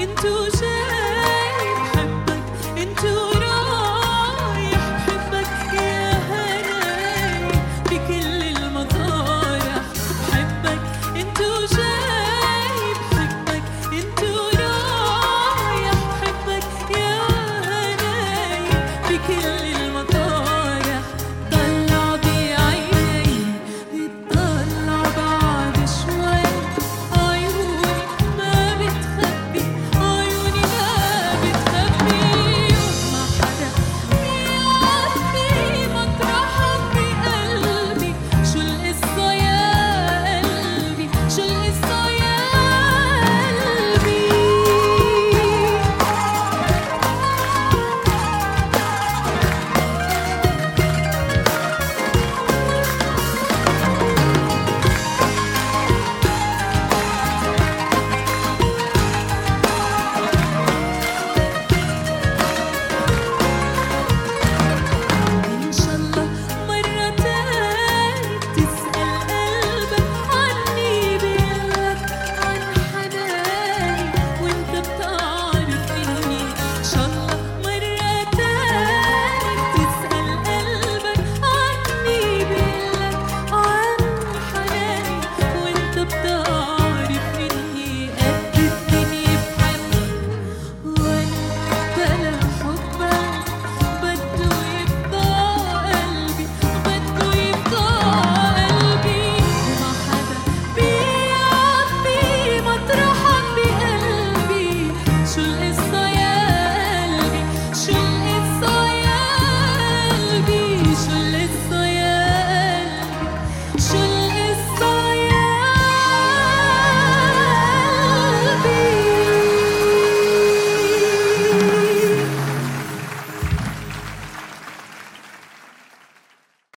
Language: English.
intuition.